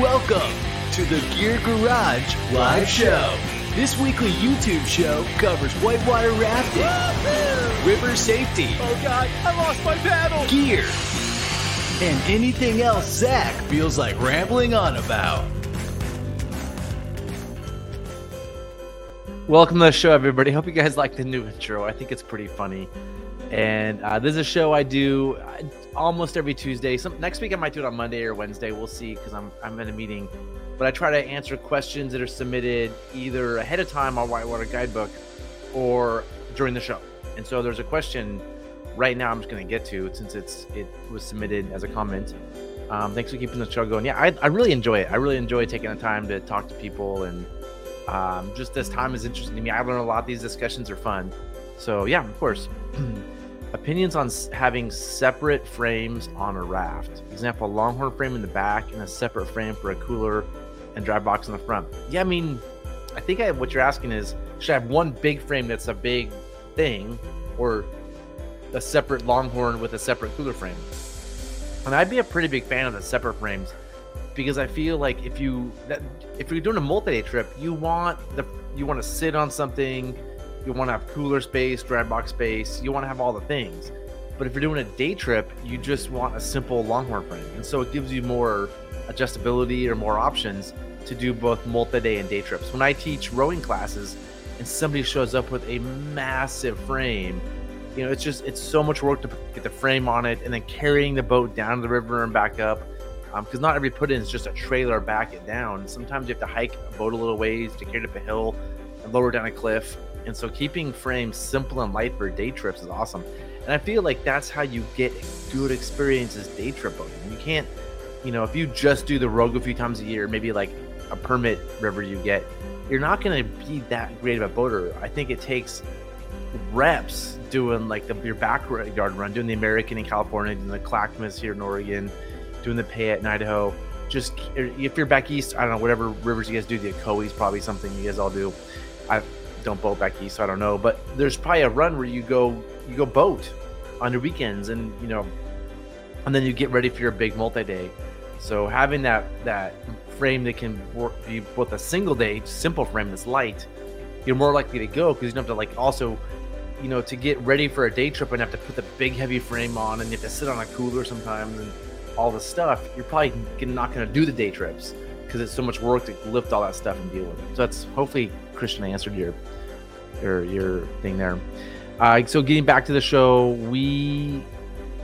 Welcome to the Gear Garage Live Show. This weekly YouTube show covers whitewater rafting, river safety, Oh god, I lost my paddle! gear, and anything else Zach feels like rambling on about. Welcome to the show, everybody. Hope you guys like the new intro. I think it's pretty funny. And uh, this is a show I do uh, almost every Tuesday. Some next week I might do it on Monday or Wednesday. We'll see because I'm I'm in a meeting. But I try to answer questions that are submitted either ahead of time on Whitewater Guidebook or during the show. And so there's a question right now I'm just going to get to since it's it was submitted as a comment. Um, thanks for keeping the show going. Yeah, I, I really enjoy it. I really enjoy taking the time to talk to people and um, just this time is interesting to me. I learn a lot. These discussions are fun. So yeah, of course. Opinions on having separate frames on a raft. Example: a longhorn frame in the back and a separate frame for a cooler and dry box in the front. Yeah, I mean, I think I, what you're asking is, should I have one big frame that's a big thing, or a separate longhorn with a separate cooler frame? And I'd be a pretty big fan of the separate frames because I feel like if you that if you're doing a multi-day trip, you want the you want to sit on something, you want to have cooler space, dry box space, you want to have all the things. But if you're doing a day trip, you just want a simple longhorn frame, and so it gives you more adjustability or more options to do both multi-day and day trips. When I teach rowing classes, and somebody shows up with a massive frame, you know, it's just it's so much work to get the frame on it, and then carrying the boat down to the river and back up um, because not every put in is just a trailer back it down. Sometimes you have to hike a boat a little ways to carry it up a hill and lower down a cliff. And so keeping frames simple and light for day trips is awesome. And I feel like that's how you get good experiences day trip boating. You can't, you know, if you just do the Rogue a few times a year, maybe like a permit river you get, you're not going to be that great of a boater. I think it takes reps doing like the, your backyard run, doing the American in California, doing the Clackamas here in Oregon, doing the Payette in Idaho. Just if you're back east, I don't know whatever rivers you guys do. The Ocoee's probably something you guys all do. I don't boat back east, so I don't know. But there's probably a run where you go you go boat on your weekends, and you know, and then you get ready for your big multi-day. So having that that frame that can work, be both a single day simple frame that's light, you're more likely to go because you don't have to like also you know, to get ready for a day trip and have to put the big heavy frame on and you have to sit on a cooler sometimes and all the stuff, you're probably not going to do the day trips because it's so much work to lift all that stuff and deal with it. So that's hopefully Christian answered your your your thing there. Uh, so getting back to the show, we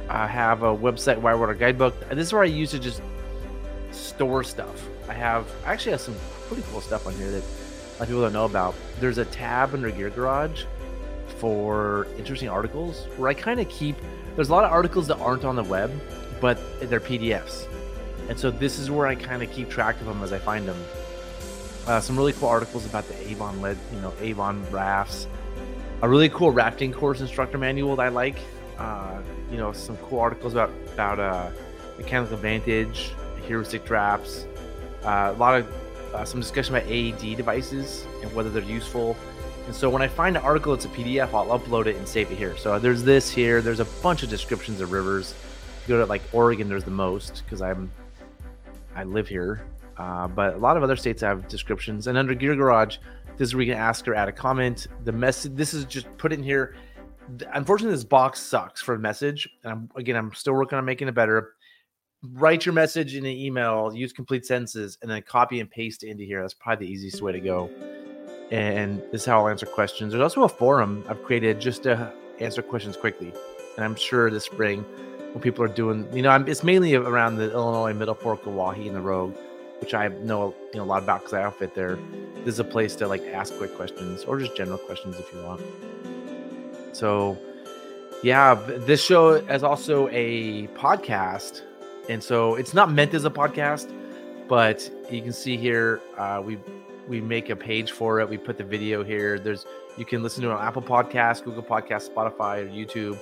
uh, have a website, Whitewater Guidebook. This is where I use to just store stuff. I have I actually have some pretty cool stuff on here that a lot of people don't know about. There's a tab under Gear Garage for interesting articles where I kind of keep there's a lot of articles that aren't on the web, but they're PDFs. And so this is where I kind of keep track of them as I find them. Uh, some really cool articles about the Avon led, you know, Avon rafts. A really cool rafting course instructor manual that I like. Uh, you know, some cool articles about about uh, mechanical advantage, heuristic traps. Uh, a lot of uh, some discussion about AED devices and whether they're useful. And so when I find an article that's a PDF, I'll upload it and save it here. So there's this here. There's a bunch of descriptions of rivers. If you go to like Oregon, there's the most because I'm I live here. Uh, but a lot of other states have descriptions. And under Gear Garage, this is where you can ask or add a comment. The message. This is just put in here. Unfortunately, this box sucks for a message. And I'm, again, I'm still working on making it better. Write your message in an email. Use complete sentences, and then copy and paste into here. That's probably the easiest way to go and this is how I'll answer questions. There's also a forum I've created just to answer questions quickly, and I'm sure this spring when people are doing, you know, I'm, it's mainly around the Illinois Middle Fork, Owyhee, and the Rogue, which I know you know a lot about because I outfit there. This is a place to like ask quick questions or just general questions if you want. So, yeah, this show is also a podcast, and so it's not meant as a podcast, but you can see here uh, we we make a page for it. We put the video here. There's you can listen to it on Apple Podcasts, Google Podcasts, Spotify, or YouTube.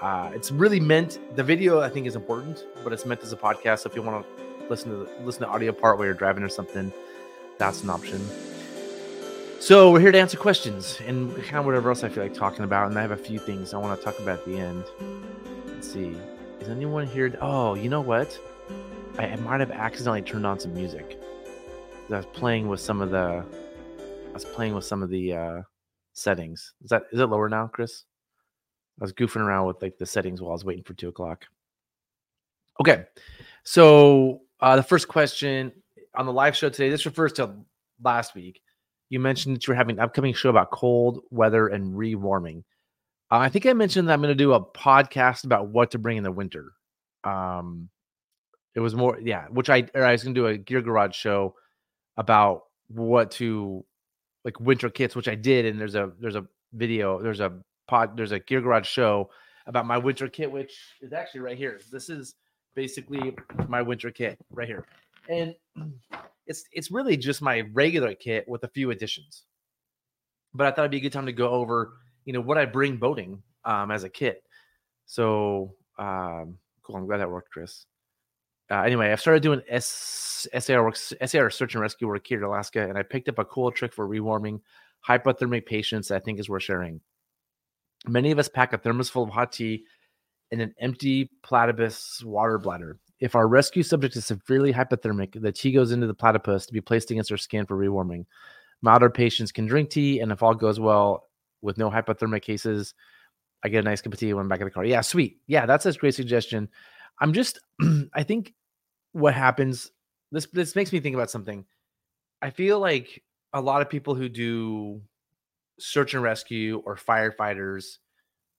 Uh, it's really meant. The video I think is important, but it's meant as a podcast. So if you want to listen to the, listen to audio part while you're driving or something, that's an option. So we're here to answer questions and kind of whatever else I feel like talking about. And I have a few things I want to talk about at the end. Let's see. Is anyone here? Oh, you know what? I, I might have accidentally turned on some music. I was playing with some of the I was playing with some of the uh settings. Is that is it lower now, Chris? I was goofing around with like the settings while I was waiting for two o'clock. Okay. So uh the first question on the live show today, this refers to last week. You mentioned that you were having an upcoming show about cold weather and rewarming. Uh, I think I mentioned that I'm going to do a podcast about what to bring in the winter. Um, it was more, yeah, which I I was going to do a Gear Garage show about what to like winter kits, which I did, and there's a there's a video, there's a pod, there's a Gear Garage show about my winter kit, which is actually right here. This is basically my winter kit right here, and it's it's really just my regular kit with a few additions. But I thought it'd be a good time to go over, you know, what I bring boating um, as a kit. So um, cool. I'm glad that worked, Chris. Uh, anyway, I've started doing S- SAR work, SAR search and rescue work here in Alaska, and I picked up a cool trick for rewarming hypothermic patients. I think is worth sharing. Many of us pack a thermos full of hot tea in an empty platypus water bladder. If our rescue subject is severely hypothermic, the tea goes into the platypus to be placed against their skin for rewarming. Milder patients can drink tea, and if all goes well with no hypothermic cases, I get a nice cup of tea when I'm back in the car. Yeah, sweet. Yeah, that's a great suggestion. I'm just, I think what happens. This this makes me think about something. I feel like a lot of people who do search and rescue or firefighters,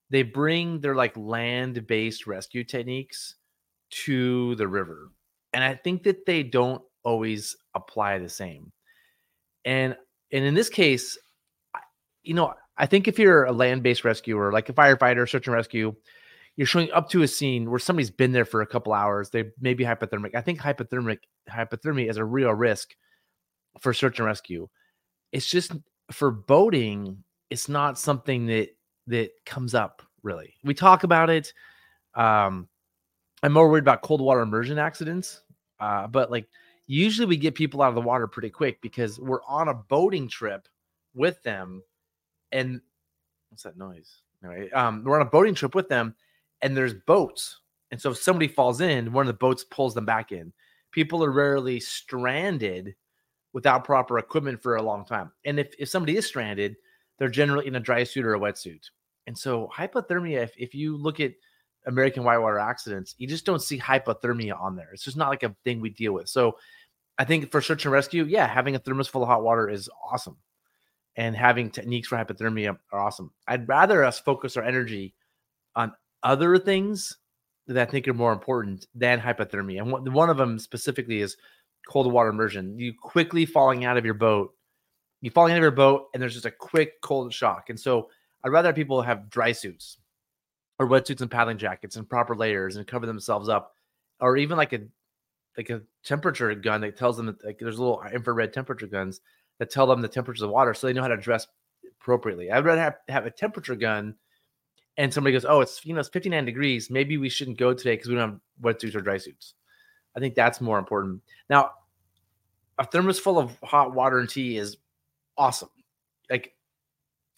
they bring their like land based rescue techniques to the river. And I think that they don't always apply the same. And and in this case, you know, I think if you're a land-based rescuer, like a firefighter, search and rescue, you're showing up to a scene where somebody's been there for a couple hours. They may be hypothermic. I think hypothermic hypothermia is a real risk for search and rescue. It's just for boating, it's not something that that comes up really. We talk about it. Um, I'm more worried about cold water immersion accidents. Uh, but like usually we get people out of the water pretty quick because we're on a boating trip with them. And what's that noise? Anyway, um, we're on a boating trip with them and there's boats. And so if somebody falls in, one of the boats pulls them back in. People are rarely stranded without proper equipment for a long time. And if, if somebody is stranded, they're generally in a dry suit or a wetsuit. And so hypothermia, if, if you look at American whitewater accidents, you just don't see hypothermia on there. It's just not like a thing we deal with. So I think for search and rescue, yeah, having a thermos full of hot water is awesome. And having techniques for hypothermia are awesome. I'd rather us focus our energy on other things that I think are more important than hypothermia. And one of them specifically is cold water immersion. You quickly falling out of your boat, you falling into your boat, and there's just a quick cold shock. And so I'd rather people have dry suits or wetsuits and paddling jackets and proper layers and cover themselves up, or even like a like a temperature gun that tells them that like there's little infrared temperature guns that tell them the temperature of the water so they know how to dress appropriately. I'd rather have, have a temperature gun and somebody goes, Oh, it's you know, it's 59 degrees. Maybe we shouldn't go today because we don't have wetsuits or dry suits. I think that's more important. Now, a thermos full of hot water and tea is awesome. Like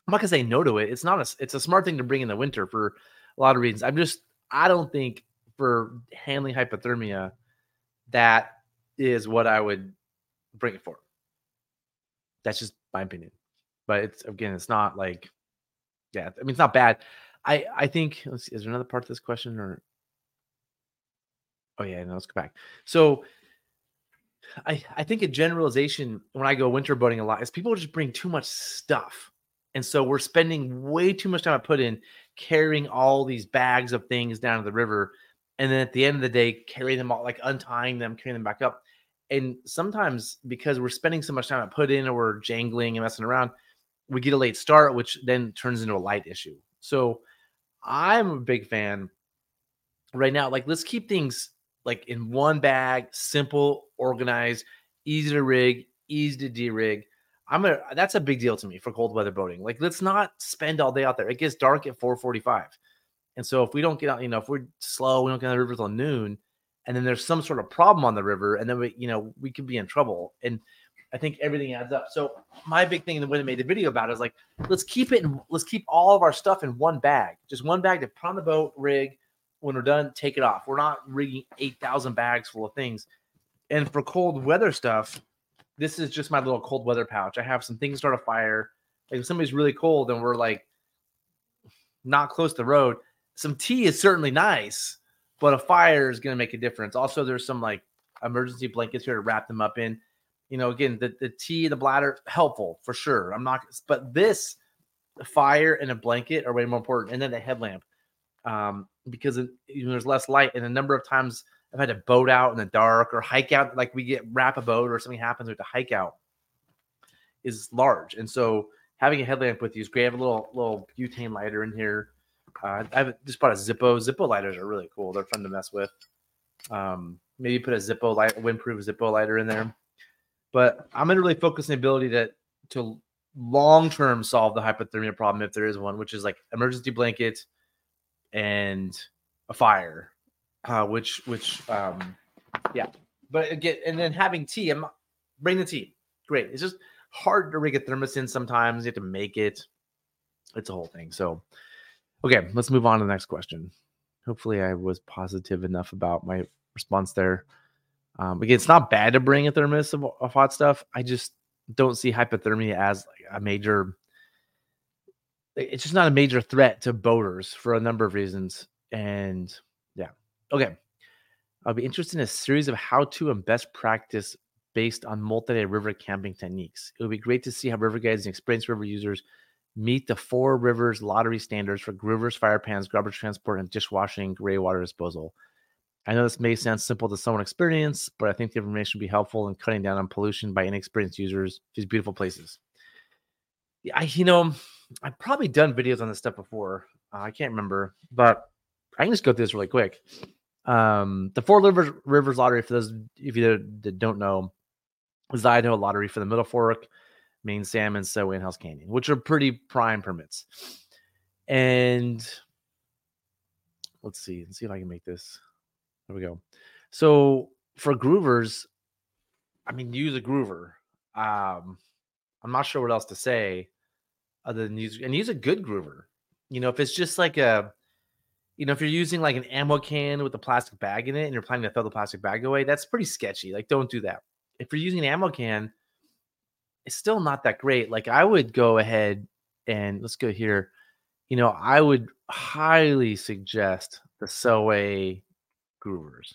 I'm not gonna say no to it. It's not a it's a smart thing to bring in the winter for a lot of reasons. I'm just I don't think for handling hypothermia that is what I would bring it for. That's just my opinion. But it's again, it's not like, yeah, I mean, it's not bad. I I think see, is there another part of this question or? Oh yeah, no, let's go back. So I I think a generalization when I go winter boating a lot is people just bring too much stuff. And so we're spending way too much time I put in carrying all these bags of things down to the river. And then at the end of the day, carrying them all, like untying them, carrying them back up. And sometimes because we're spending so much time I put in or we're jangling and messing around, we get a late start, which then turns into a light issue. So I'm a big fan right now. Like, let's keep things like in one bag, simple, organized, easy to rig, easy to de-rig. I'm a that's a big deal to me for cold weather boating. Like, let's not spend all day out there. It gets dark at 4:45, and so if we don't get out, you know, if we're slow, we don't get on the river till noon, and then there's some sort of problem on the river, and then we, you know, we could be in trouble. And I think everything adds up. So my big thing when I made the video about it is like, let's keep it. In, let's keep all of our stuff in one bag, just one bag to put on the boat rig, when we're done, take it off. We're not rigging 8,000 bags full of things. And for cold weather stuff, this is just my little cold weather pouch. I have some things start a fire. Like if somebody's really cold and we're like not close to the road, some tea is certainly nice, but a fire is going to make a difference. Also, there's some like emergency blankets here to wrap them up in. You know, again, the, the tea, the bladder, helpful for sure. I'm not, but this fire and a blanket are way more important. And then the headlamp, um, because it, you know, there's less light. And a number of times I've had to boat out in the dark or hike out, like we get wrap a boat or something happens, we have to hike out is large. And so having a headlamp with you is great. I have a little little butane lighter in here. Uh, I've just bought a Zippo. Zippo lighters are really cool. They're fun to mess with. Um, maybe put a Zippo light, windproof Zippo lighter in there. But I'm gonna really focus on the ability to to long term solve the hypothermia problem if there is one, which is like emergency blanket and a fire, uh, which which um, yeah. But again, and then having tea. I'm bring the tea. Great. It's just hard to rig a thermos in sometimes. You have to make it. It's a whole thing. So, okay, let's move on to the next question. Hopefully, I was positive enough about my response there. Um, again, it's not bad to bring a thermos of, of hot stuff. I just don't see hypothermia as like a major. It's just not a major threat to boaters for a number of reasons. And yeah, okay. I'll be interested in a series of how to and best practice based on multi-day river camping techniques. It would be great to see how river guides and experienced river users meet the four rivers lottery standards for groovers, fire pans, garbage transport, and dishwashing gray water disposal. I know this may sound simple to someone experienced, but I think the information would be helpful in cutting down on pollution by inexperienced users these beautiful places. I, you know, I've probably done videos on this stuff before. Uh, I can't remember, but I can just go through this really quick. Um, the Four Rivers Rivers Lottery, for those if you don't know, the Idaho Lottery for the Middle Fork, Main Salmon, Selway Hell's Canyon, which are pretty prime permits. And let's see, let's see if I can make this. There we go. So for groovers, I mean, use a groover. Um, I'm not sure what else to say other than use and use a good groover. You know, if it's just like a, you know, if you're using like an ammo can with a plastic bag in it and you're planning to throw the plastic bag away, that's pretty sketchy. Like, don't do that if you're using an ammo can, it's still not that great. Like I would go ahead and let's go here. You know, I would highly suggest the Selway groovers.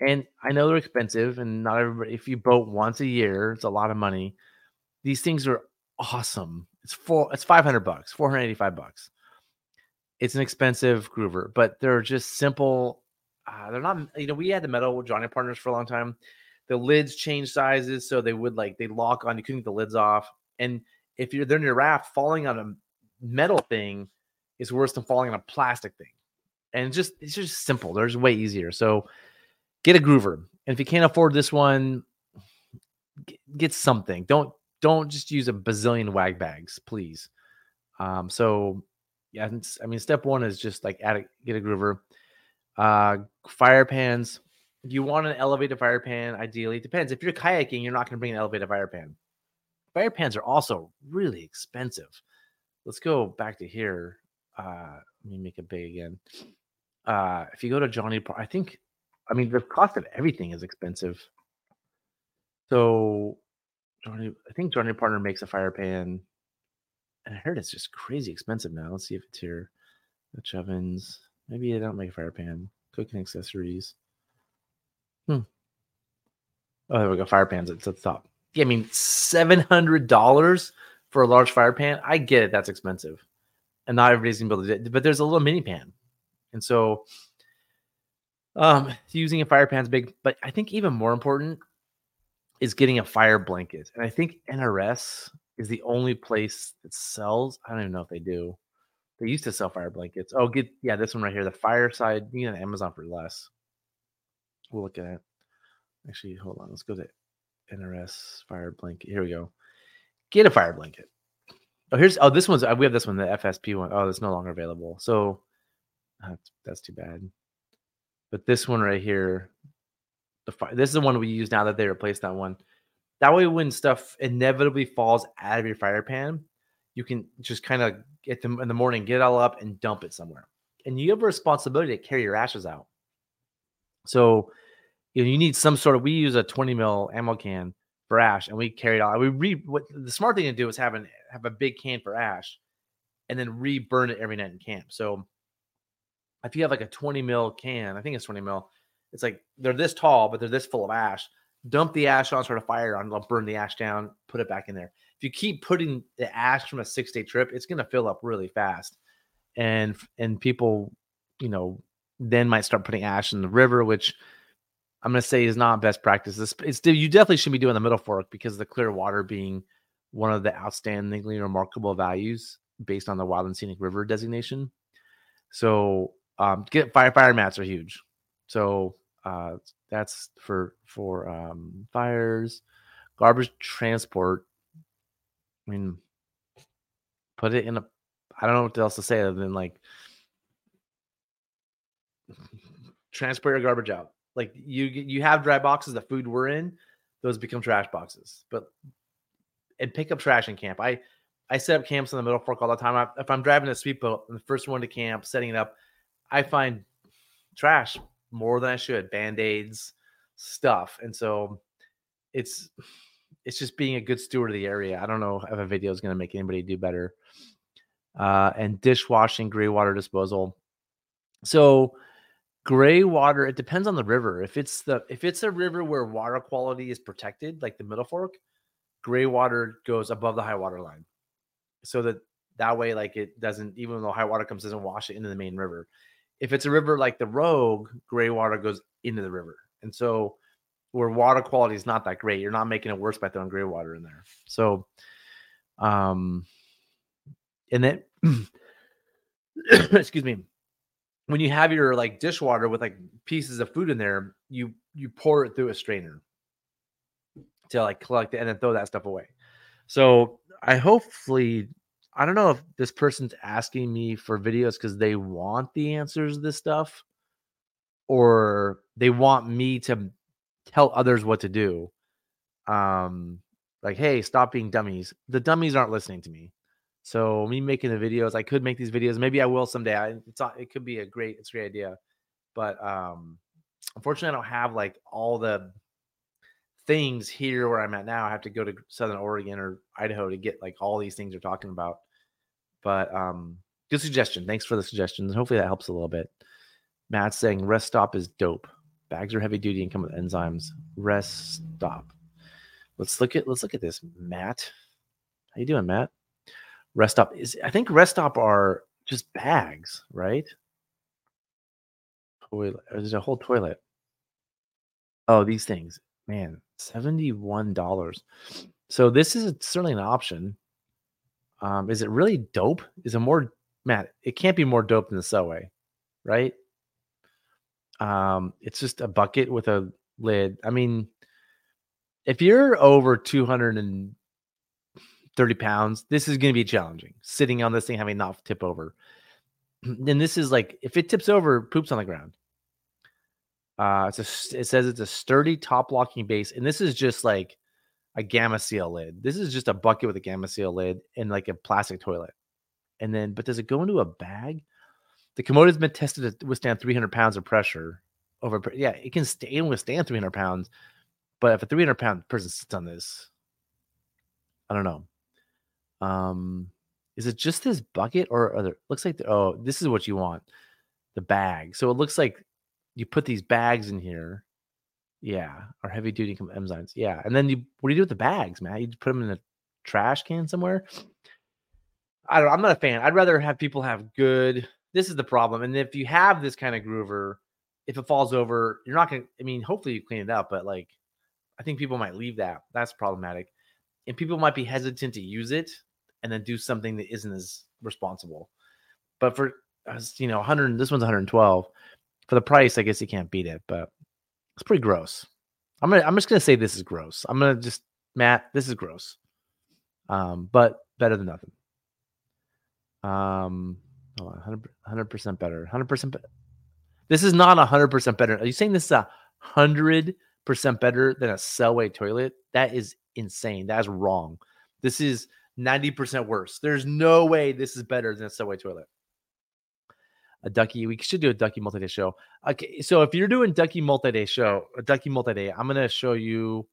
And I know they're expensive, and not everybody. If you boat once a year, it's a lot of money. These things are awesome. It's four. It's five hundred bucks, four hundred eighty-five bucks. It's an expensive groover, but they're just simple. Uh, they're not. You know, we had the metal Johnny Partners for a long time the lids change sizes so they would like they lock on you couldn't get the lids off and if you're there in your raft falling on a metal thing is worse than falling on a plastic thing and it's just it's just simple there's way easier so get a groover and if you can't afford this one get something don't don't just use a bazillion wag bags please um so yeah i mean step one is just like add a, get a groover uh fire pans you want an elevated fire pan, ideally, it depends. If you're kayaking, you're not going to bring an elevated fire pan. Fire pans are also really expensive. Let's go back to here. Uh, let me make it big again. Uh, if you go to Johnny, I think, I mean, the cost of everything is expensive. So, Johnny, I think Johnny Partner makes a fire pan, and I heard it's just crazy expensive now. Let's see if it's here. Dutch ovens. Maybe they don't make a fire pan. Cooking accessories. Hmm. Oh, there we go. Fire pans It's at the top. Yeah, I mean, seven hundred dollars for a large fire pan. I get it. That's expensive, and not everybody's gonna be able to do it. But there's a little mini pan, and so um, using a fire pan is big. But I think even more important is getting a fire blanket. And I think NRS is the only place that sells. I don't even know if they do. They used to sell fire blankets. Oh, get yeah, this one right here, the fireside. You can get Amazon for less. We'll look at it. Actually, hold on. Let's go to NRS fire blanket. Here we go. Get a fire blanket. Oh, here's oh this one's uh, we have this one the FSP one. Oh, it's no longer available. So that's, that's too bad. But this one right here, the this is the one we use now that they replaced that one. That way, when stuff inevitably falls out of your fire pan, you can just kind of get them in the morning, get it all up, and dump it somewhere and you have a responsibility to carry your ashes out. So, you know, you need some sort of. We use a 20 mil ammo can for ash, and we carry it out. We re what the smart thing to do is have an have a big can for ash, and then re-burn it every night in camp. So, if you have like a 20 mil can, I think it's 20 mil. It's like they're this tall, but they're this full of ash. Dump the ash on, start a fire on, burn the ash down, put it back in there. If you keep putting the ash from a six day trip, it's going to fill up really fast and and people, you know, then might start putting ash in the river, which I'm going to say is not best practice. It's, it's you definitely should be doing the middle fork because the clear water being one of the outstandingly remarkable values based on the wild and scenic river designation. So um, get fire fire mats are huge. So uh, that's for for um, fires, garbage transport. I mean, put it in a I don't know what else to say other than like transport your garbage out. Like you you have dry boxes, the food we're in, those become trash boxes. But and pick up trash in camp. I I set up camps in the middle fork all the time. I, if I'm driving a speedboat, I'm the first one to camp, setting it up, I find trash more than I should, band-aids, stuff. And so it's it's just being a good steward of the area. I don't know if a video is going to make anybody do better uh, and dishwashing, gray water disposal. So gray water, it depends on the river. If it's the if it's a river where water quality is protected, like the Middle Fork, gray water goes above the high water line, so that that way, like it doesn't, even though high water comes, doesn't wash it into the main river. If it's a river like the Rogue, gray water goes into the river, and so where water quality is not that great, you're not making it worse by throwing gray water in there. So, um, and then excuse me when you have your like dishwater with like pieces of food in there you you pour it through a strainer to like collect it and then throw that stuff away so i hopefully i don't know if this person's asking me for videos because they want the answers to this stuff or they want me to tell others what to do um like hey stop being dummies the dummies aren't listening to me so me making the videos, I could make these videos. Maybe I will someday. I, it's it could be a great, it's a great idea, but um, unfortunately, I don't have like all the things here where I'm at now. I have to go to Southern Oregon or Idaho to get like all these things you're talking about. But um, good suggestion. Thanks for the suggestions. Hopefully that helps a little bit. Matt's saying rest stop is dope. Bags are heavy duty and come with enzymes. Rest stop. Let's look at let's look at this, Matt. How you doing, Matt? rest stop is I think rest stop are just bags, right? Toilet. There's a whole toilet. Oh, these things, man, seventy-one dollars. So this is certainly an option. Um, is it really dope? Is it more, Matt? It can't be more dope than the Selway, right? Um, it's just a bucket with a lid. I mean, if you're over 230 pounds, this is going to be challenging. Sitting on this thing, having not tip over. And this is like, if it tips over, poops on the ground. Uh, it's a, it says it's a sturdy top locking base. And this is just like a gamma seal lid. This is just a bucket with a gamma seal lid and like a plastic toilet. And then, but does it go into a bag? The commode has been tested to withstand 300 pounds of pressure over. Yeah, it can stay and withstand 300 pounds. But if a 300 pound person sits on this, I don't know. Um, is it just this bucket or other? Looks like the, oh, this is what you want, the bag. So it looks like you put these bags in here. Yeah, or heavy duty enzymes. Yeah, and then you what do you do with the bags, man? You put them in a trash can somewhere. I don't. I'm not a fan. I'd rather have people have good. This is the problem. And if you have this kind of groover, if it falls over, you're not gonna. I mean, hopefully you clean it up, but like, I think people might leave that. That's problematic, and people might be hesitant to use it and then do something that isn't as responsible. But for you know, 100, this one's 112 for the price. I guess you can't beat it, but it's pretty gross. I'm gonna, I'm just gonna say this is gross. I'm gonna just Matt, this is gross. Um, but better than nothing. Um, 100 percent better. 100 percent. Be- this is not 100 percent better. Are you saying this is a hundred percent better than a Selway toilet? That is insane. That is wrong. This is 90% worse. There's no way this is better than a Selway toilet. A ducky. We should do a ducky multi-day show. Okay, so if you're doing ducky multi-day show, a ducky multi-day, I'm gonna show you.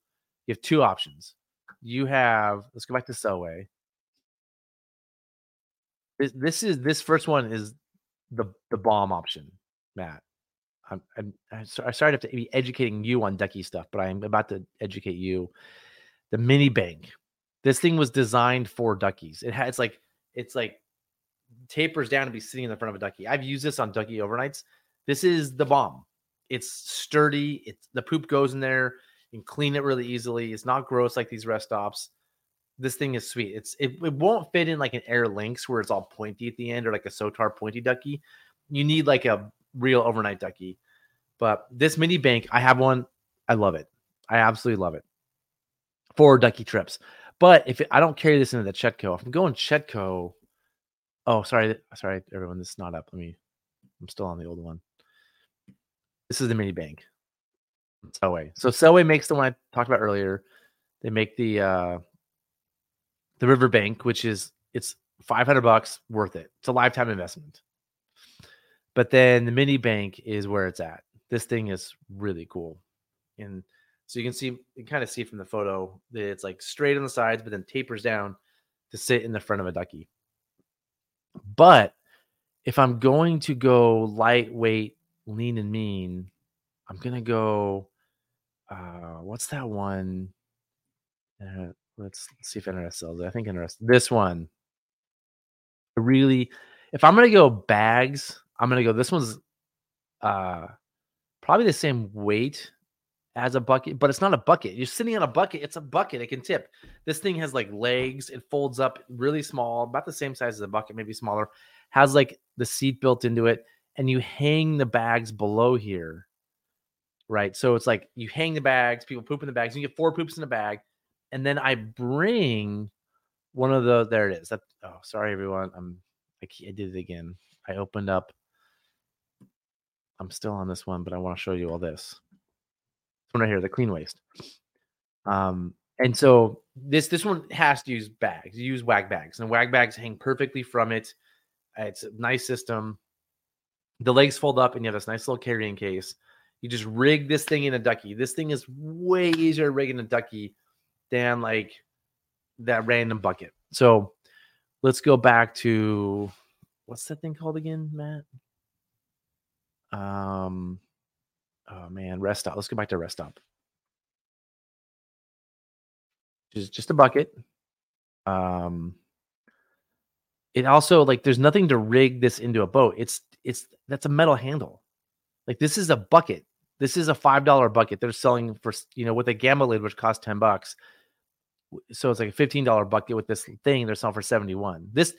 You have two options. You have. Let's go back to Selway. This, this is this first one is the the bomb option, Matt. I'm, I'm, I'm sorry to have to be educating you on ducky stuff, but I'm about to educate you. The mini bank. This thing was designed for duckies. It has like it's like tapers down to be sitting in the front of a ducky. I've used this on ducky overnights. This is the bomb. It's sturdy. It's the poop goes in there. Can clean it really easily. It's not gross like these rest stops. This thing is sweet. It's it, it won't fit in like an Aire Lynx where it's all pointy at the end or like a Sotar pointy ducky. You need like a real overnight ducky. But this mini bank, I have one. I love it. I absolutely love it for ducky trips. But if it, I don't carry this into the Chetco, if I'm going Chetco, oh sorry, sorry everyone, this is not up. Let me. I'm still on the old one. This is the mini bank. Selway. So Selway makes the one I talked about earlier. They make the uh the river bank, which is it's 500 bucks worth it. It's a lifetime investment. But then the mini bank is where it's at. This thing is really cool. And so you can see, you kind of see from the photo that it's like straight on the sides, but then tapers down to sit in the front of a ducky. But if I'm going to go lightweight, lean and mean, I'm gonna go. Uh, what's that one? Uh, let's see if NRS sells it. I think NRS. This one. Really, if I'm gonna go bags, I'm gonna go. This one's uh probably the same weight as a bucket, but it's not a bucket. You're sitting on a bucket. It's a bucket. It can tip. This thing has like legs. It folds up really small, about the same size as a bucket, maybe smaller. Has like the seat built into it, and you hang the bags below here, right? So it's like you hang the bags. People poop in the bags. You get four poops in a bag, and then I bring one of the. There it is. That. Oh, sorry everyone. I'm. I, I did it again. I opened up. I'm still on this one, but I want to show you all this right here, the clean waste. Um, and so this this one has to use bags. You use wag bags, and wag bags hang perfectly from it. It's a nice system. The legs fold up, and you have this nice little carrying case. You just rig this thing in a ducky. This thing is way easier to rig a ducky than like that random bucket. So let's go back to what's that thing called again, Matt? Um, oh man, rest stop. Let's go back to rest stop. Just just a bucket. Um it also like there's nothing to rig this into a boat. It's it's that's a metal handle. Like this is a bucket. This is a five dollar bucket. They're selling for you know with a gamma lid, which costs ten bucks. So it's like a fifteen dollar bucket with this thing. They're selling for seventy one. This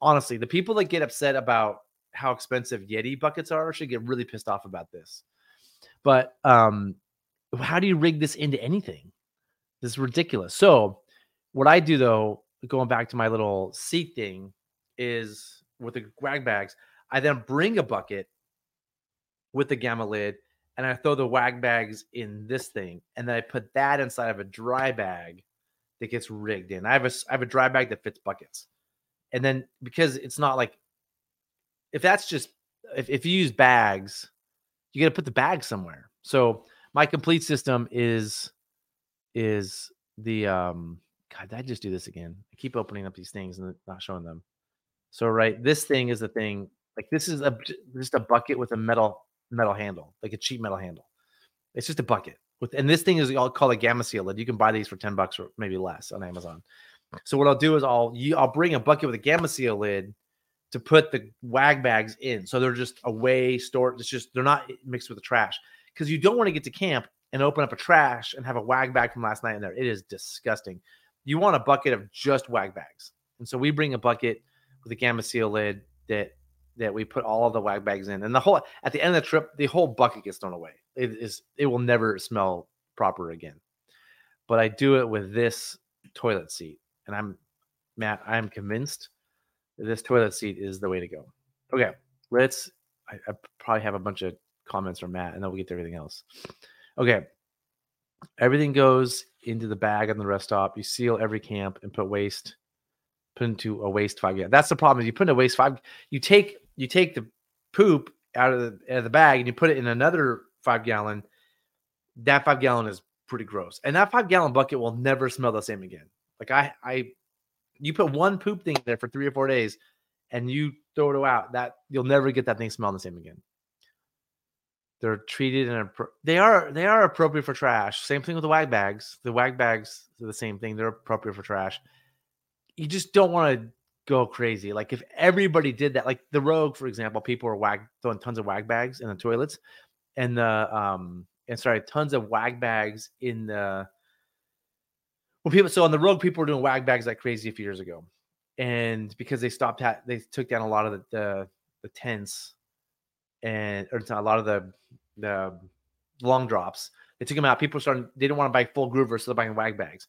honestly, the people that get upset about how expensive Yeti buckets are should get really pissed off about this. But um, how do you rig this into anything? This is ridiculous. So, what I do though, going back to my little seat thing, is with the wag bags, I then bring a bucket with the gamma lid and I throw the wag bags in this thing, and then I put that inside of a dry bag that gets rigged in. I have a I have a dry bag that fits buckets, and then because it's not like if that's just if, if you use bags you got to put the bag somewhere. So my complete system is is the um God, did I just do this again? I keep opening up these things and not showing them. So right, this thing is the thing. Like this is a just a bucket with a metal metal handle, like a cheap metal handle. It's just a bucket with, and this thing is all called a gamma seal lid. You can buy these for ten bucks or maybe less on Amazon. So what I'll do is I'll you, I'll bring a bucket with a gamma seal lid to put the wag bags in. So they're just away stored. It's just they're not mixed with the trash because you don't want to get to camp and open up a trash and have a wag bag from last night in there. It is disgusting. You want a bucket of just wag bags. And so we bring a bucket with a gamma seal lid that that we put all of the wag bags in. And the whole at the end of the trip, the whole bucket gets thrown away. It is it will never smell proper again. But I do it with this toilet seat. And I'm Matt, I'm convinced this toilet seat is the way to go. Okay, let's. I, I probably have a bunch of comments from Matt, and then we'll get to everything else. Okay, everything goes into the bag on the rest stop. You seal every camp and put waste, put into a waste five. Yeah, that's the problem. Is you put in a waste five. You take you take the poop out of the, out of the bag and you put it in another five gallon, that five gallon is pretty gross. And that five gallon bucket will never smell the same again. Like I, I, you put one poop thing there for three or four days, and you throw it out. That you'll never get that thing smelling the same again. They're treated and they are they are appropriate for trash. Same thing with the wag bags. The wag bags are the same thing. They're appropriate for trash. You just don't want to go crazy. Like if everybody did that, like the Rogue, for example, people were wag throwing tons of wag bags in the toilets, and the um and sorry, tons of wag bags in the well, people. So on the Rogue, people were doing wag bags like crazy a few years ago, and because they stopped, ha- they took down a lot of the the, the tents and or a lot of the the long drops. They took them out. People started. They didn't want to buy full groovers, so they're buying wag bags.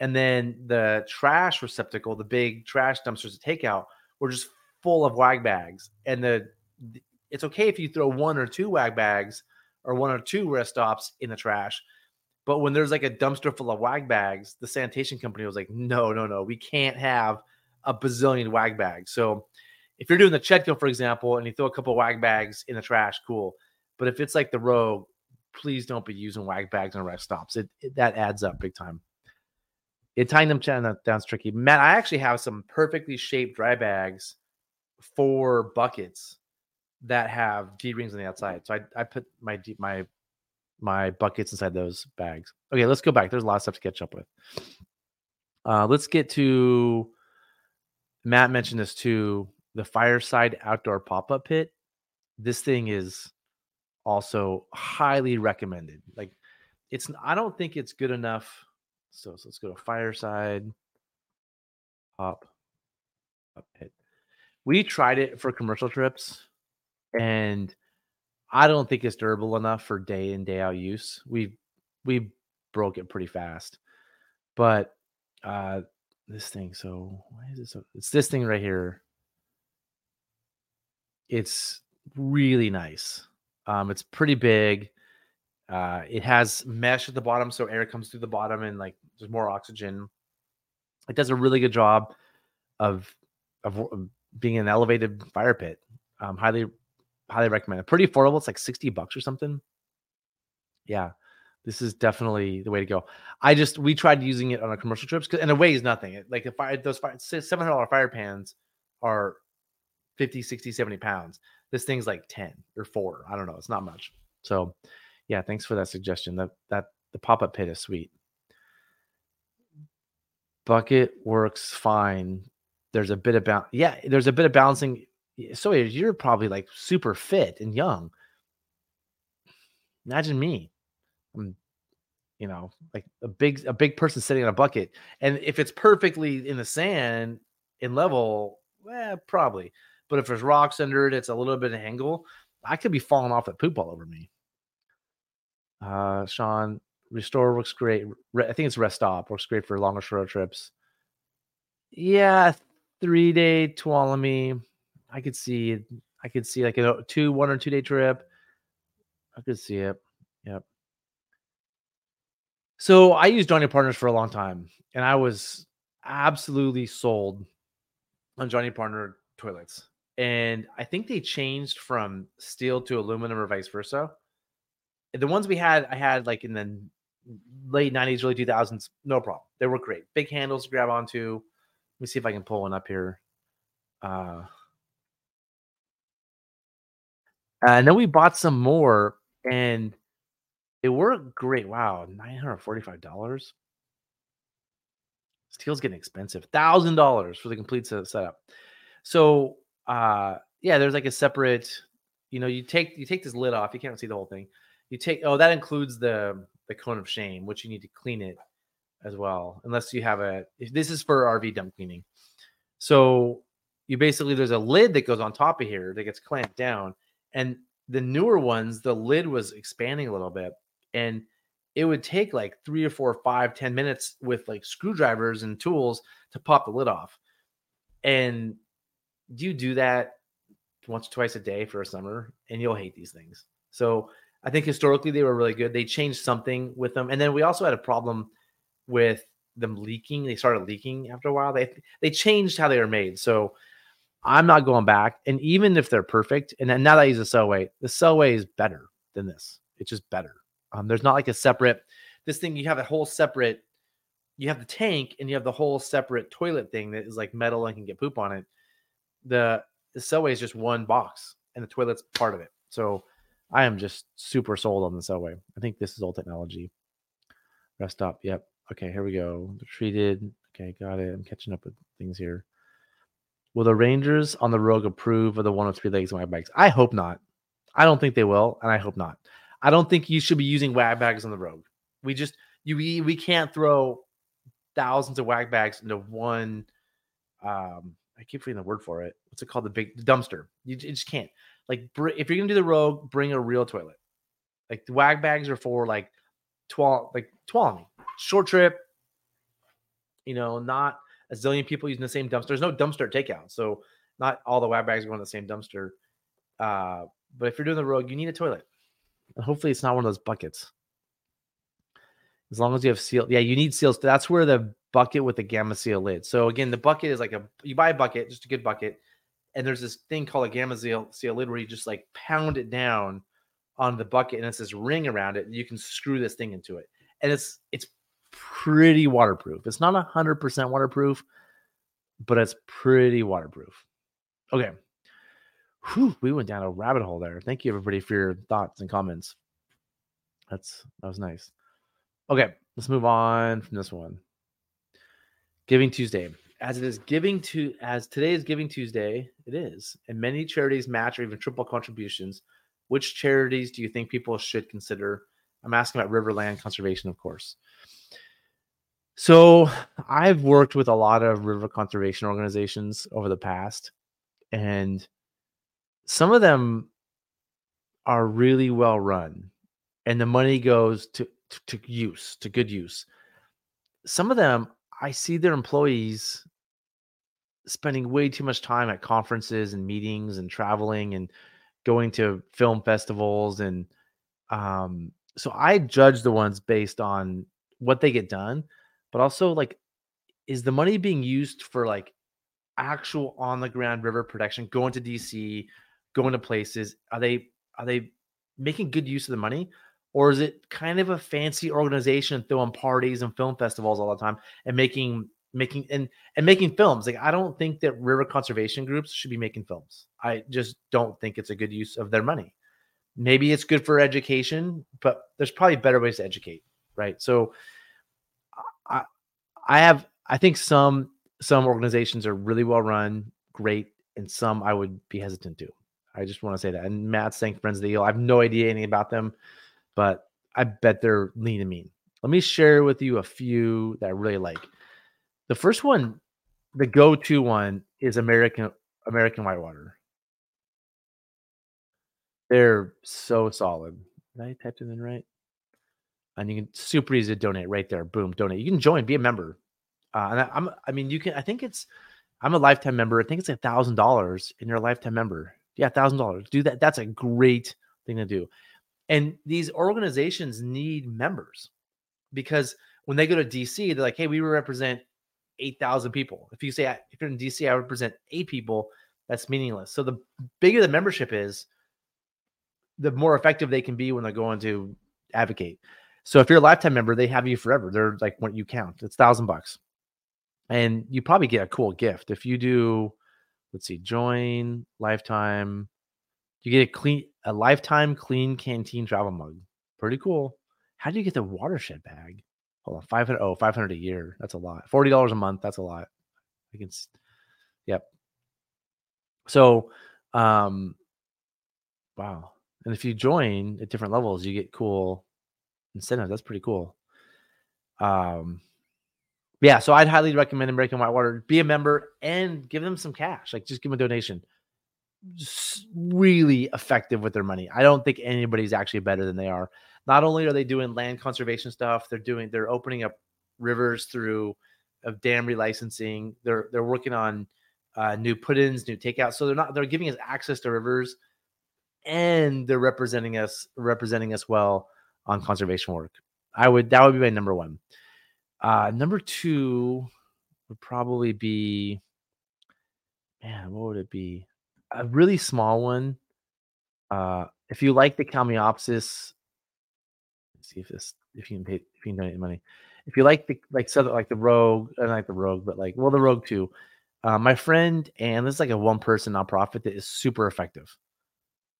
And then the trash receptacle, the big trash dumpsters to take out, were just full of wag bags. And the it's okay if you throw one or two wag bags or one or two rest stops in the trash. But when there's like a dumpster full of wag bags, the sanitation company was like, no, no, no, we can't have a bazillion wag bags. So if you're doing the Chetco, for example, and you throw a couple wag bags in the trash, cool. But if it's like the Rogue, please don't be using wag bags and rest stops. It, it that adds up big time. It tying them down down's tricky. Matt, I actually have some perfectly shaped dry bags for buckets that have D rings on the outside. So I, I put my D, my my buckets inside those bags. Okay, let's go back. There's a lot of stuff to catch up with. Uh, let's get to Matt mentioned this too. The fireside outdoor pop-up pit. This thing is also highly recommended. Like it's I don't think it's good enough. So, so let's go to fireside pop up pit. We tried it for commercial trips and I don't think it's durable enough for day in day out use. We we broke it pretty fast, but uh, this thing. So why is it so? It's this thing right here. It's really nice. Um, it's pretty big. Uh, it has mesh at the bottom, so air comes through the bottom, and like there's more oxygen. It does a really good job of of being an elevated fire pit. Um, highly highly recommend it. Pretty affordable. It's like 60 bucks or something. Yeah. This is definitely the way to go. I just we tried using it on our commercial trips because and it weighs nothing. like the I those seven hundred dollar fire pans are 50, 60, 70 pounds. This thing's like 10 or four. I don't know. It's not much. So yeah, thanks for that suggestion. That that the pop-up pit is sweet. Bucket works fine. There's a bit of about yeah, there's a bit of balancing so you're probably like super fit and young. Imagine me. I'm, you know, like a big a big person sitting on a bucket, and if it's perfectly in the sand in level, well, probably. But if there's rocks under it, it's a little bit of angle. I could be falling off that poop all over me. Uh, Sean, restore works great. I think it's rest stop works great for longer road trips. Yeah, three day Tuolumne I could see I could see like a two one or two day trip. I could see it. Yep. So I used Johnny Partners for a long time, and I was absolutely sold on Johnny Partner toilets. And I think they changed from steel to aluminum or vice versa. The ones we had, I had like in the late 90s, early 2000s, no problem. They were great. Big handles to grab onto. Let me see if I can pull one up here. Uh, and then we bought some more and they were great. Wow, $945. Steel's getting expensive. Thousand dollars for the complete setup. So uh yeah, there's like a separate, you know, you take you take this lid off, you can't see the whole thing. You take oh, that includes the the cone of shame, which you need to clean it as well, unless you have a this is for RV dump cleaning. So you basically there's a lid that goes on top of here that gets clamped down and the newer ones, the lid was expanding a little bit. And it would take like three or four, five, ten minutes with like screwdrivers and tools to pop the lid off. And you do that once or twice a day for a summer, and you'll hate these things. So I think historically they were really good. They changed something with them, and then we also had a problem with them leaking. They started leaking after a while. They they changed how they were made. So I'm not going back. And even if they're perfect, and now that use a Selway, the Selway is better than this. It's just better. Um, there's not like a separate this thing. You have a whole separate. You have the tank, and you have the whole separate toilet thing that is like metal and can get poop on it. The the Selway is just one box, and the toilet's part of it. So I am just super sold on the Selway. I think this is old technology. Rest stop. Yep. Okay, here we go. treated. Okay, got it. I'm catching up with things here. Will the Rangers on the Rogue approve of the one of three legs wag bags? I hope not. I don't think they will, and I hope not. I don't think you should be using wag bags on the Rogue. We just you we, we can't throw thousands of wag bags into one. Um, I keep forgetting the word for it. What's it called? The big the dumpster. You, you just can't. Like br- if you're gonna do the Rogue, bring a real toilet. Like the wag bags are for like twelve like twelve short trip. You know, not a zillion people using the same dumpster. There's no dumpster takeout, so not all the wag bags go in the same dumpster. Uh, but if you're doing the rogue, you need a toilet. And hopefully, it's not one of those buckets. As long as you have seal, yeah, you need seals. That's where the bucket with the gamma seal lid. So again, the bucket is like a you buy a bucket, just a good bucket, and there's this thing called a gamma seal seal lid where you just like pound it down on the bucket, and it's this ring around it, and you can screw this thing into it, and it's it's pretty waterproof. It's not 100% waterproof, but it's pretty waterproof. Okay. Whew, we went down a rabbit hole there. Thank you, everybody, for your thoughts and comments. That's that was nice. Okay, let's move on from this one. Giving Tuesday. As it is giving to as today is Giving Tuesday, it is, and many charities match or even triple contributions. Which charities do you think people should consider? I'm asking about Riverland Conservation, of course. So I've worked with a lot of river conservation organizations over the past, and some of them are really well run, and the money goes to, to, to use, to good use. Some of them, I see their employees spending way too much time at conferences and meetings and traveling and going to film festivals and um, so I judge the ones based on what they get done but also like is the money being used for like actual on the ground river protection going to dc going to places are they are they making good use of the money? Or is it kind of a fancy organization throwing parties and film festivals all the time and making making and and making films? Like i don't think that river conservation groups should be making films. I just don't think it's a good use of their money. Maybe it's good for education but there's probably better ways to educate right? So I I have I think some some organizations are really well run, great, and some I would be hesitant to. I just want to say that. And Matt's saying Friends of the Eel. I have no idea anything about them, but I bet they're lean and mean. Let me share with you a few that I really like. The first one, the go-to one, is American American Whitewater. They're so solid. Did I type it in right? And you can super easy to donate right there. Boom, donate. You can join, be a member. Uh, and I, am I mean, you can. I think it's. I'm a lifetime member. I think it's a thousand dollars, and you're a lifetime member. Yeah, thousand dollars. Do that. That's a great thing to do. And these organizations need members because when they go to DC, they're like, "Hey, we represent eight thousand people." If you say if you're in DC, I represent eight people. That's meaningless. So the bigger the membership is, the more effective they can be when they're going to advocate. So if you're a lifetime member, they have you forever. They're like what you count. It's thousand bucks. And you probably get a cool gift. If you do, let's see, join lifetime, you get a clean a lifetime Klean Kanteen travel mug. Pretty cool. How do you get the watershed bag? Hold on, 500 oh, 500 a year. That's a lot. $40 a month, that's a lot. I can Yep. So, um wow. And if you join at different levels, you get cool incentives. That's pretty cool. Um, yeah, so I'd highly recommend American Whitewater. Be a member and give them some cash. Like just give them a donation. Just really effective with their money. I don't think anybody's actually better than they are. Not only are they doing land conservation stuff, they're doing they're opening up rivers through of dam relicensing. They're they're working on uh, new put-ins, new takeouts. So they're not they're giving us access to rivers, and they're representing us representing us well on conservation work. I would that would be my number one. Uh, number two would probably be man, what would it be? A really small one. Uh, if you like the Kalmiopsis, see if this if you can pay if you can donate money. If you like the like so like the Rogue, I like the Rogue, but like well the Rogue too. Uh, my friend and this is like a one person nonprofit that is super effective,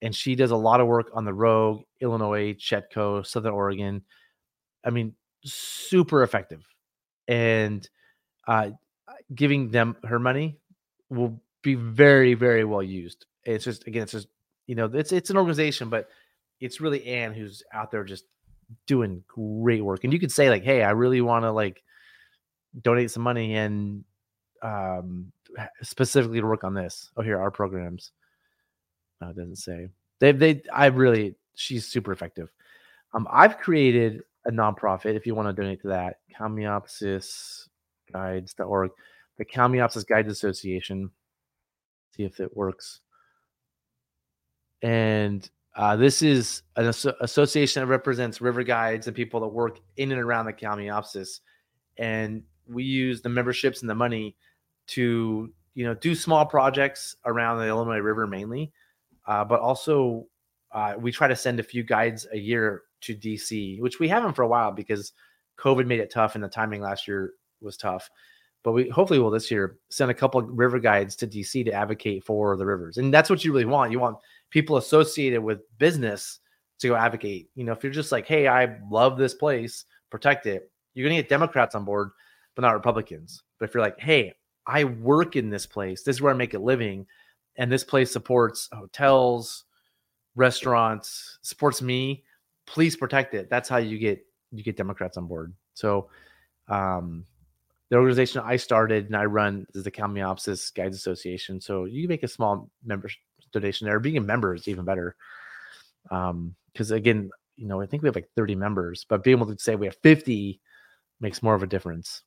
and she does a lot of work on the Rogue, Illinois, Chetco, Southern Oregon. I mean, super effective, and uh, giving them her money will be very very well used. It's just again, it's just you know, it's it's an organization, but it's really Anne who's out there just doing great work. And you could say like, hey, I really want to like donate some money and um specifically to work on this. Oh, here our programs. It doesn't say. They they I really she's super effective. Um, I've created a nonprofit if you want to donate to that. Kalmiopsis guides.org. The Kalmiopsis Guides Association. See if it works and uh, this is an association that represents river guides and people that work in and around the Kalmiopsis. And we use the memberships and the money to, you know, do small projects around the Illinois River mainly, uh, but also uh, we try to send a few guides a year to DC, which we haven't for a while because COVID made it tough and the timing last year was tough. But we hopefully will this year send a couple river guides to DC to advocate for the rivers, and that's what you really want. You want people associated with business to go advocate. You know, if you're just like, hey, I love this place, protect it, you're gonna get Democrats on board, but not Republicans. But if you're like, hey, I work in this place, this is where I make a living, and this place supports hotels, restaurants, supports me, please protect it. That's how you get you get Democrats on board. So um the organization I started and I run is the Kalmiopsis Guides Association. So you make a small membership donation there. Being a member is even better. Um, because again, you know, I think we have like 30 members, but being able to say we have 50 makes more of a difference.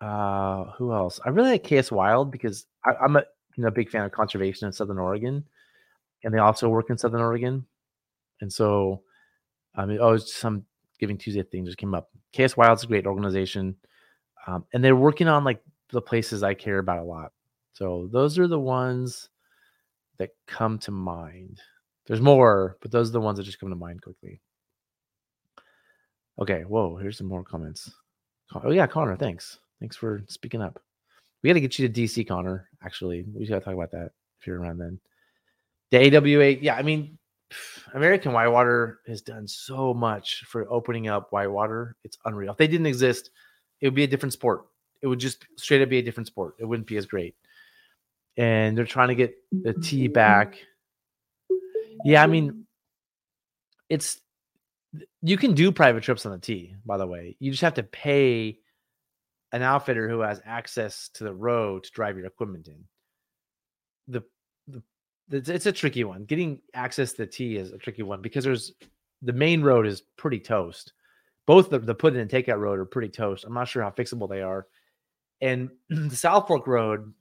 Uh, who else? I really like KS Wild because I, am a you know big fan of conservation in Southern Oregon, and they also work in Southern Oregon, and so I mean, oh, some Giving Tuesday thing just came up. KS Wild's a great organization, um, and they're working on like the places I care about a lot. So those are the ones that come to mind. There's more, but those are the ones that just come to mind quickly. Okay, whoa, here's some more comments. Oh yeah, Connor, thanks. Thanks for speaking up. We got to get you to DC, Connor. Actually, we got to talk about that if you're around then. The AWA, yeah, I mean, American Whitewater has done so much for opening up whitewater. It's unreal. If they didn't exist, it would be a different sport. It would just straight up be a different sport. It wouldn't be as great and they're trying to get the T back. Yeah, I mean, it's you can do private trips on the T, by the way. You just have to pay an outfitter who has access to the road to drive your equipment in. The, the it's a tricky one. Getting access to the T is a tricky one because there's the main road is pretty toast. Both the, the put in and takeout road are pretty toast. I'm not sure how fixable they are. And the South Fork Road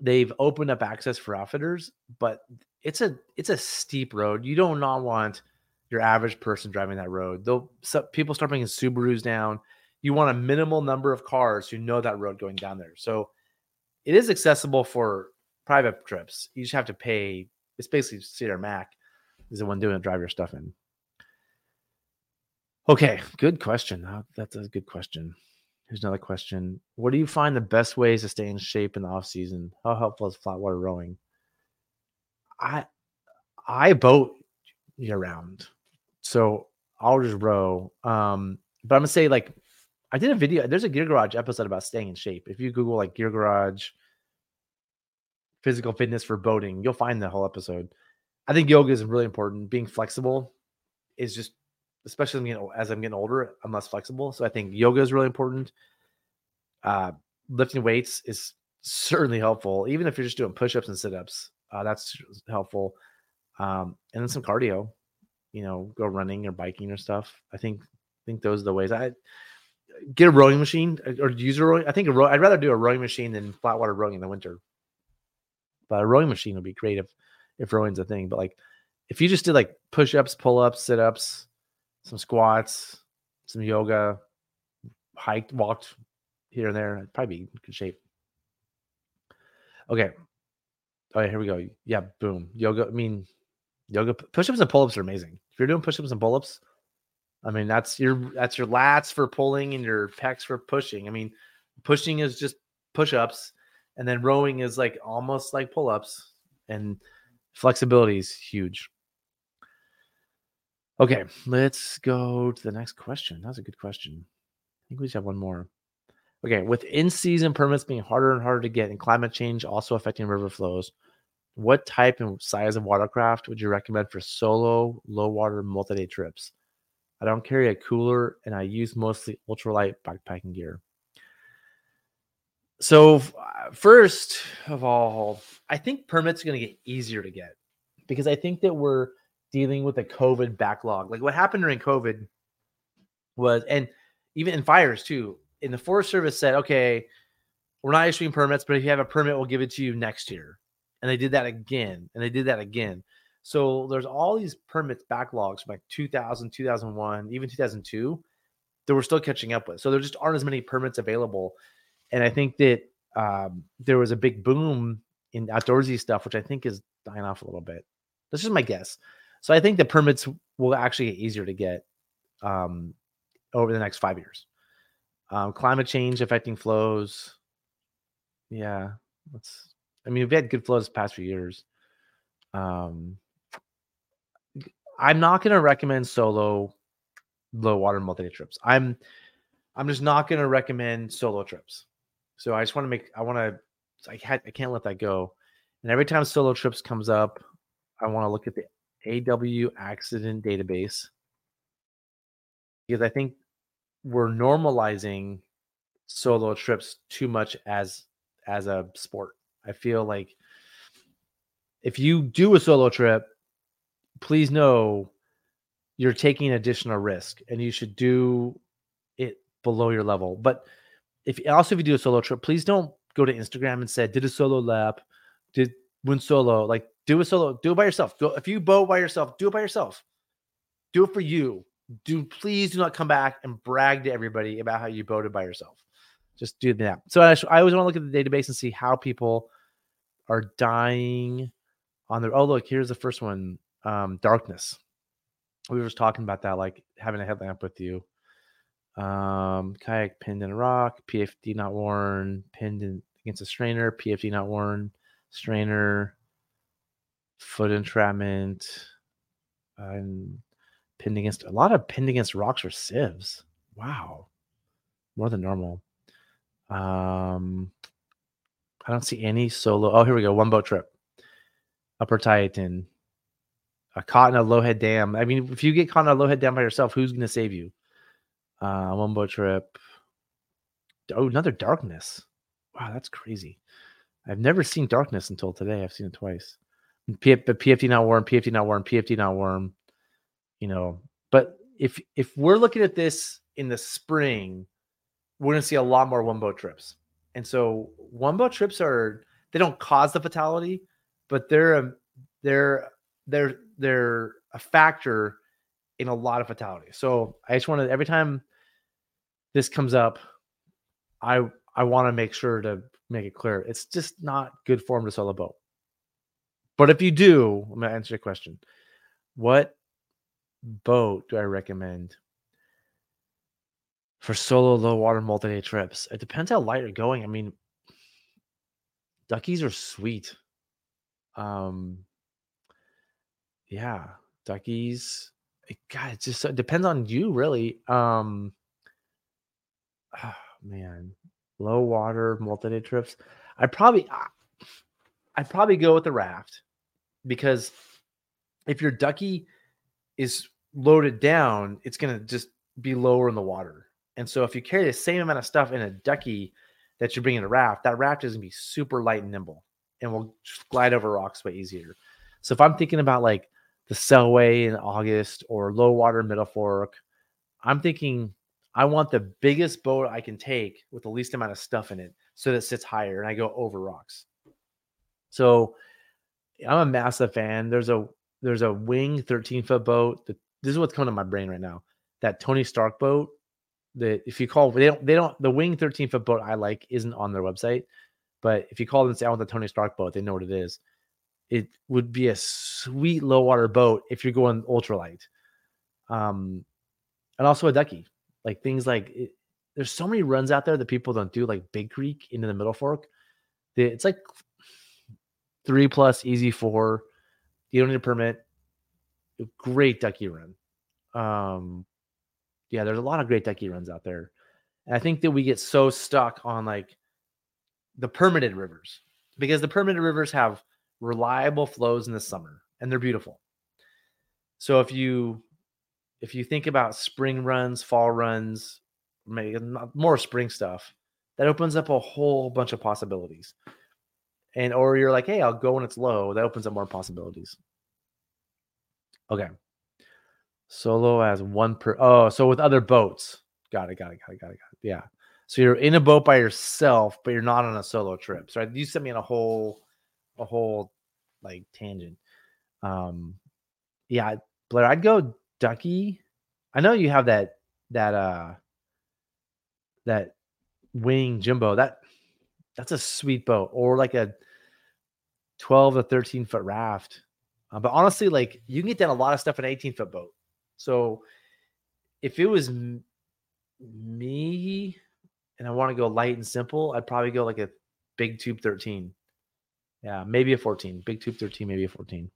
they've opened up access for outfitters, but it's a it's a steep road. You do not want your average person driving that road. They'll so people start bringing Subarus down. You want a minimal number of cars who know that road going down there. So it is accessible for private trips. You just have to pay. It's basically Cedar Mac is the one doing the Drive your stuff in. Okay, good question. That's a good question. Here's another question. What do you find the best ways to stay in shape in the off season? How helpful is flat water rowing? I I boat year round. So I'll just row. Um, but I'm gonna say like I did a video. There's a Gear Garage episode about staying in shape. If you Google like Gear Garage physical fitness for boating, you'll find the whole episode. I think yoga is really important. Being flexible is just especially as I'm getting older, I'm less flexible. So I think yoga is really important. Uh, lifting weights is certainly helpful, even if you're just doing push-ups and sit-ups. Uh, that's helpful. Um, and then some cardio, you know, go running or biking or stuff. I think I think those are the ways. I get a rowing machine uh, or use a rowing. I think a row, I'd rather do a rowing machine than flat water rowing in the winter. But a rowing machine would be great if rowing's a thing. But like if you just did like push-ups, pull-ups, sit-ups, some squats, some yoga, hiked, walked here and there. I'd probably be in good shape. Okay. Oh yeah, here we go. Yeah, boom. Yoga. I mean, yoga push-ups and pull-ups are amazing. If you're doing push-ups and pull-ups, I mean that's your that's your lats for pulling and your pecs for pushing. I mean, pushing is just push-ups, and then rowing is like almost like pull-ups, and flexibility is huge. Okay, let's go to the next question. That's a good question. I think we just have one more. Okay, with in-season permits being harder and harder to get and climate change also affecting river flows, what type and size of watercraft would you recommend for solo low water multi-day trips? I don't carry a cooler and I use mostly ultralight backpacking gear. So, uh, first of all, I think permits are going to get easier to get because I think that we're dealing with a COVID backlog. Like what happened during COVID was, and even in fires too, in the Forest Service said, okay, we're not issuing permits, but if you have a permit, we'll give it to you next year. And they did that again, and they did that again. So there's all these permits backlogs from like 2000, 2001, even 2002 that we're still catching up with. So there just aren't as many permits available. And I think that um, there was a big boom in outdoorsy stuff, which I think is dying off a little bit. That's just my guess. So I think the permits will actually get easier to get um, over the next five years. Um, climate change affecting flows. Yeah, let's. I mean, we've had good flows the past few years. Um, I'm not going to recommend solo low water multi day trips. I'm I'm just not going to recommend solo trips. So I just want to make I want to I can't I can't let that go. And every time solo trips comes up, I want to look at the AW accident database because I think we're normalizing solo trips too much as as a sport. I feel like if you do a solo trip, please know you're taking additional risk and you should do it below your level. But if also if you do a solo trip, please don't go to Instagram and say did a solo lap, did win solo. Like do a solo, do it by yourself. Go if you bow by yourself, do it by yourself. Do it for you do please do not come back and brag to everybody about how you voted by yourself. Just do that. So I, I always want to look at the database and see how people are dying on their. Oh, look, here's the first one um, darkness. We were just talking about that, like having a headlamp with you. Um, kayak pinned in a rock, PFD not worn, pinned in, against a strainer, PFD not worn, strainer, foot entrapment, and pinned against a lot of pinned against rocks or sieves. Wow, more than normal. Um, I don't see any solo. Oh, here we go. One boat trip. Upper Tieton. Caught in a low head dam. I mean, if you get caught in a low head dam by yourself, who's going to save you? Uh, one boat trip. Oh, another darkness. Wow, that's crazy. I've never seen darkness until today. I've seen it twice. P- PFD not warm, PFD not warm, PFD not warm you know but if if we're looking at this in the spring we're going to see a lot more one boat trips and so one boat trips are they don't cause the fatality but they're a they're they're they're a factor in a lot of fatalities so i just want to every time this comes up i i want to make sure to make it clear it's just not good form to sell a boat but if you do i'm to answer your question what boat do I recommend for solo low water multi day trips? It depends how light you're going. I mean, duckies are sweet. Um, yeah, duckies. It, God, it just it depends on you, really. Um, oh, man, low water multi day trips. I probably, I'd probably go with the raft because if your ducky is loaded down, it's to just be lower in the water. And so if you carry the same amount of stuff in a ducky that you bring in a raft, that raft is to be super light and nimble and will glide over rocks way easier. So if I'm thinking about like the Selway in August or low water middle fork, I'm thinking I want the biggest boat I can take with the least amount of stuff in it so that it sits higher and I go over rocks. So I'm a massive fan. There's a there's a wing 13 foot boat. That, this is what's coming to my brain right now. That Tony Stark boat. That if you call they don't they don't the wing 13 foot boat I like isn't on their website, But if you call them and say, I want the Tony Stark boat, they know what it is. It would be a sweet low water boat if you're going ultralight. Um, and also a ducky. Like things like it, there's so many runs out there that people don't do, like Big Creek into the Middle Fork. It's like three plus easy four. You don't need a permit. Great ducky run. Um, yeah, there's a lot of great ducky runs out there. And I think that we get so stuck on like the permitted rivers because the permitted rivers have reliable flows in the summer and they're beautiful. So if you if you think about spring runs, fall runs, maybe more spring stuff, that opens up a whole bunch of possibilities. And or you're like, hey, I'll go when it's low. That opens up more possibilities. Okay. Solo as one per. Oh, so with other boats. Got it. Got it. Got it. Got it. Got it. Yeah. So you're in a boat by yourself, but you're not on a solo trip. So you sent me on a whole, a whole like tangent. Um, yeah, Blair, I'd go Ducky. I know you have that that uh that wing jimbo. That that's a sweet boat, or like a 12 to 13 foot raft. Uh, but honestly, like you can get down a lot of stuff in an 18 foot boat. So if it was m- me and I want to go light and simple, I'd probably go like a big tube 13. Yeah, maybe a 14. Big tube 13, maybe a 14.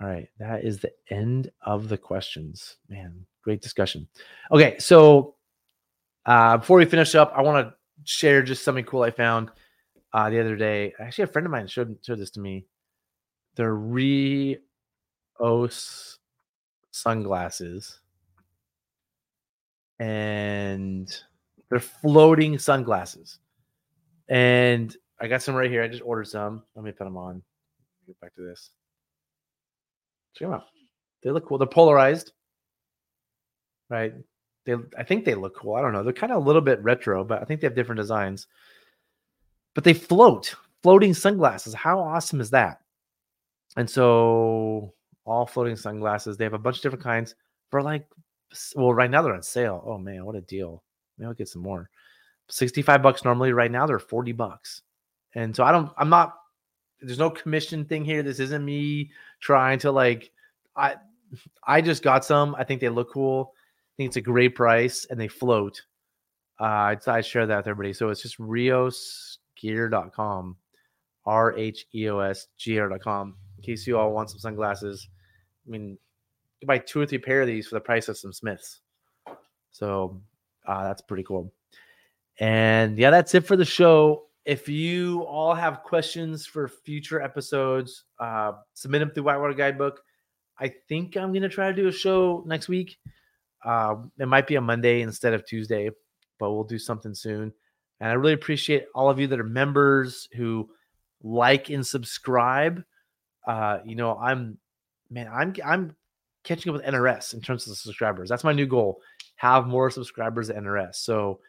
All right, that is the end of the questions. Man, great discussion. Okay, so uh, before we finish up, I want to share just something cool I found uh, the other day. Actually, a friend of mine showed showed this to me. The Rheos sunglasses, and they're floating sunglasses. And I got some right here. I just ordered some. Let me put them on. Get back to this. Check them out. They look cool. They're polarized, right? They, I think they look cool. I don't know. They're kind of a little bit retro, but I think they have different designs. But they float, floating sunglasses. How awesome is that? And so all floating sunglasses. They have a bunch of different kinds for like, well, right now they're on sale. Oh man, what a deal! Maybe I'll get some more. 65 bucks normally. Right now they're 40 bucks. And so I don't, I'm not, there's no commission thing here. This isn't me trying to like, I, I just got some. I think they look cool. I think it's a great price and they float. Uh, I, I share that with everybody. So it's just rheosgear.com, R H E O S G R.com in case you all want some sunglasses. I mean, you buy two or three pair of these for the price of some Smiths. So uh, that's pretty cool. And yeah, that's it for the show. If you all have questions for future episodes, uh, submit them through Whitewater Guidebook. I think I'm going to try to do a show next week. Uh, it might be a Monday instead of Tuesday, but we'll do something soon. And I really appreciate all of you that are members who like and subscribe uh, you know, I'm man, I'm I'm catching up with NRS in terms of subscribers. That's my new goal. Have more subscribers at NRS. So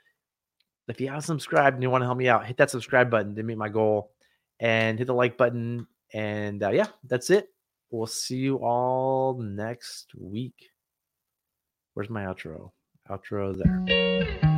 if you haven't subscribed and you want to help me out, hit that subscribe button to meet my goal and hit the like button. And uh, yeah, that's it. We'll see you all next week. Where's my outro? Outro there.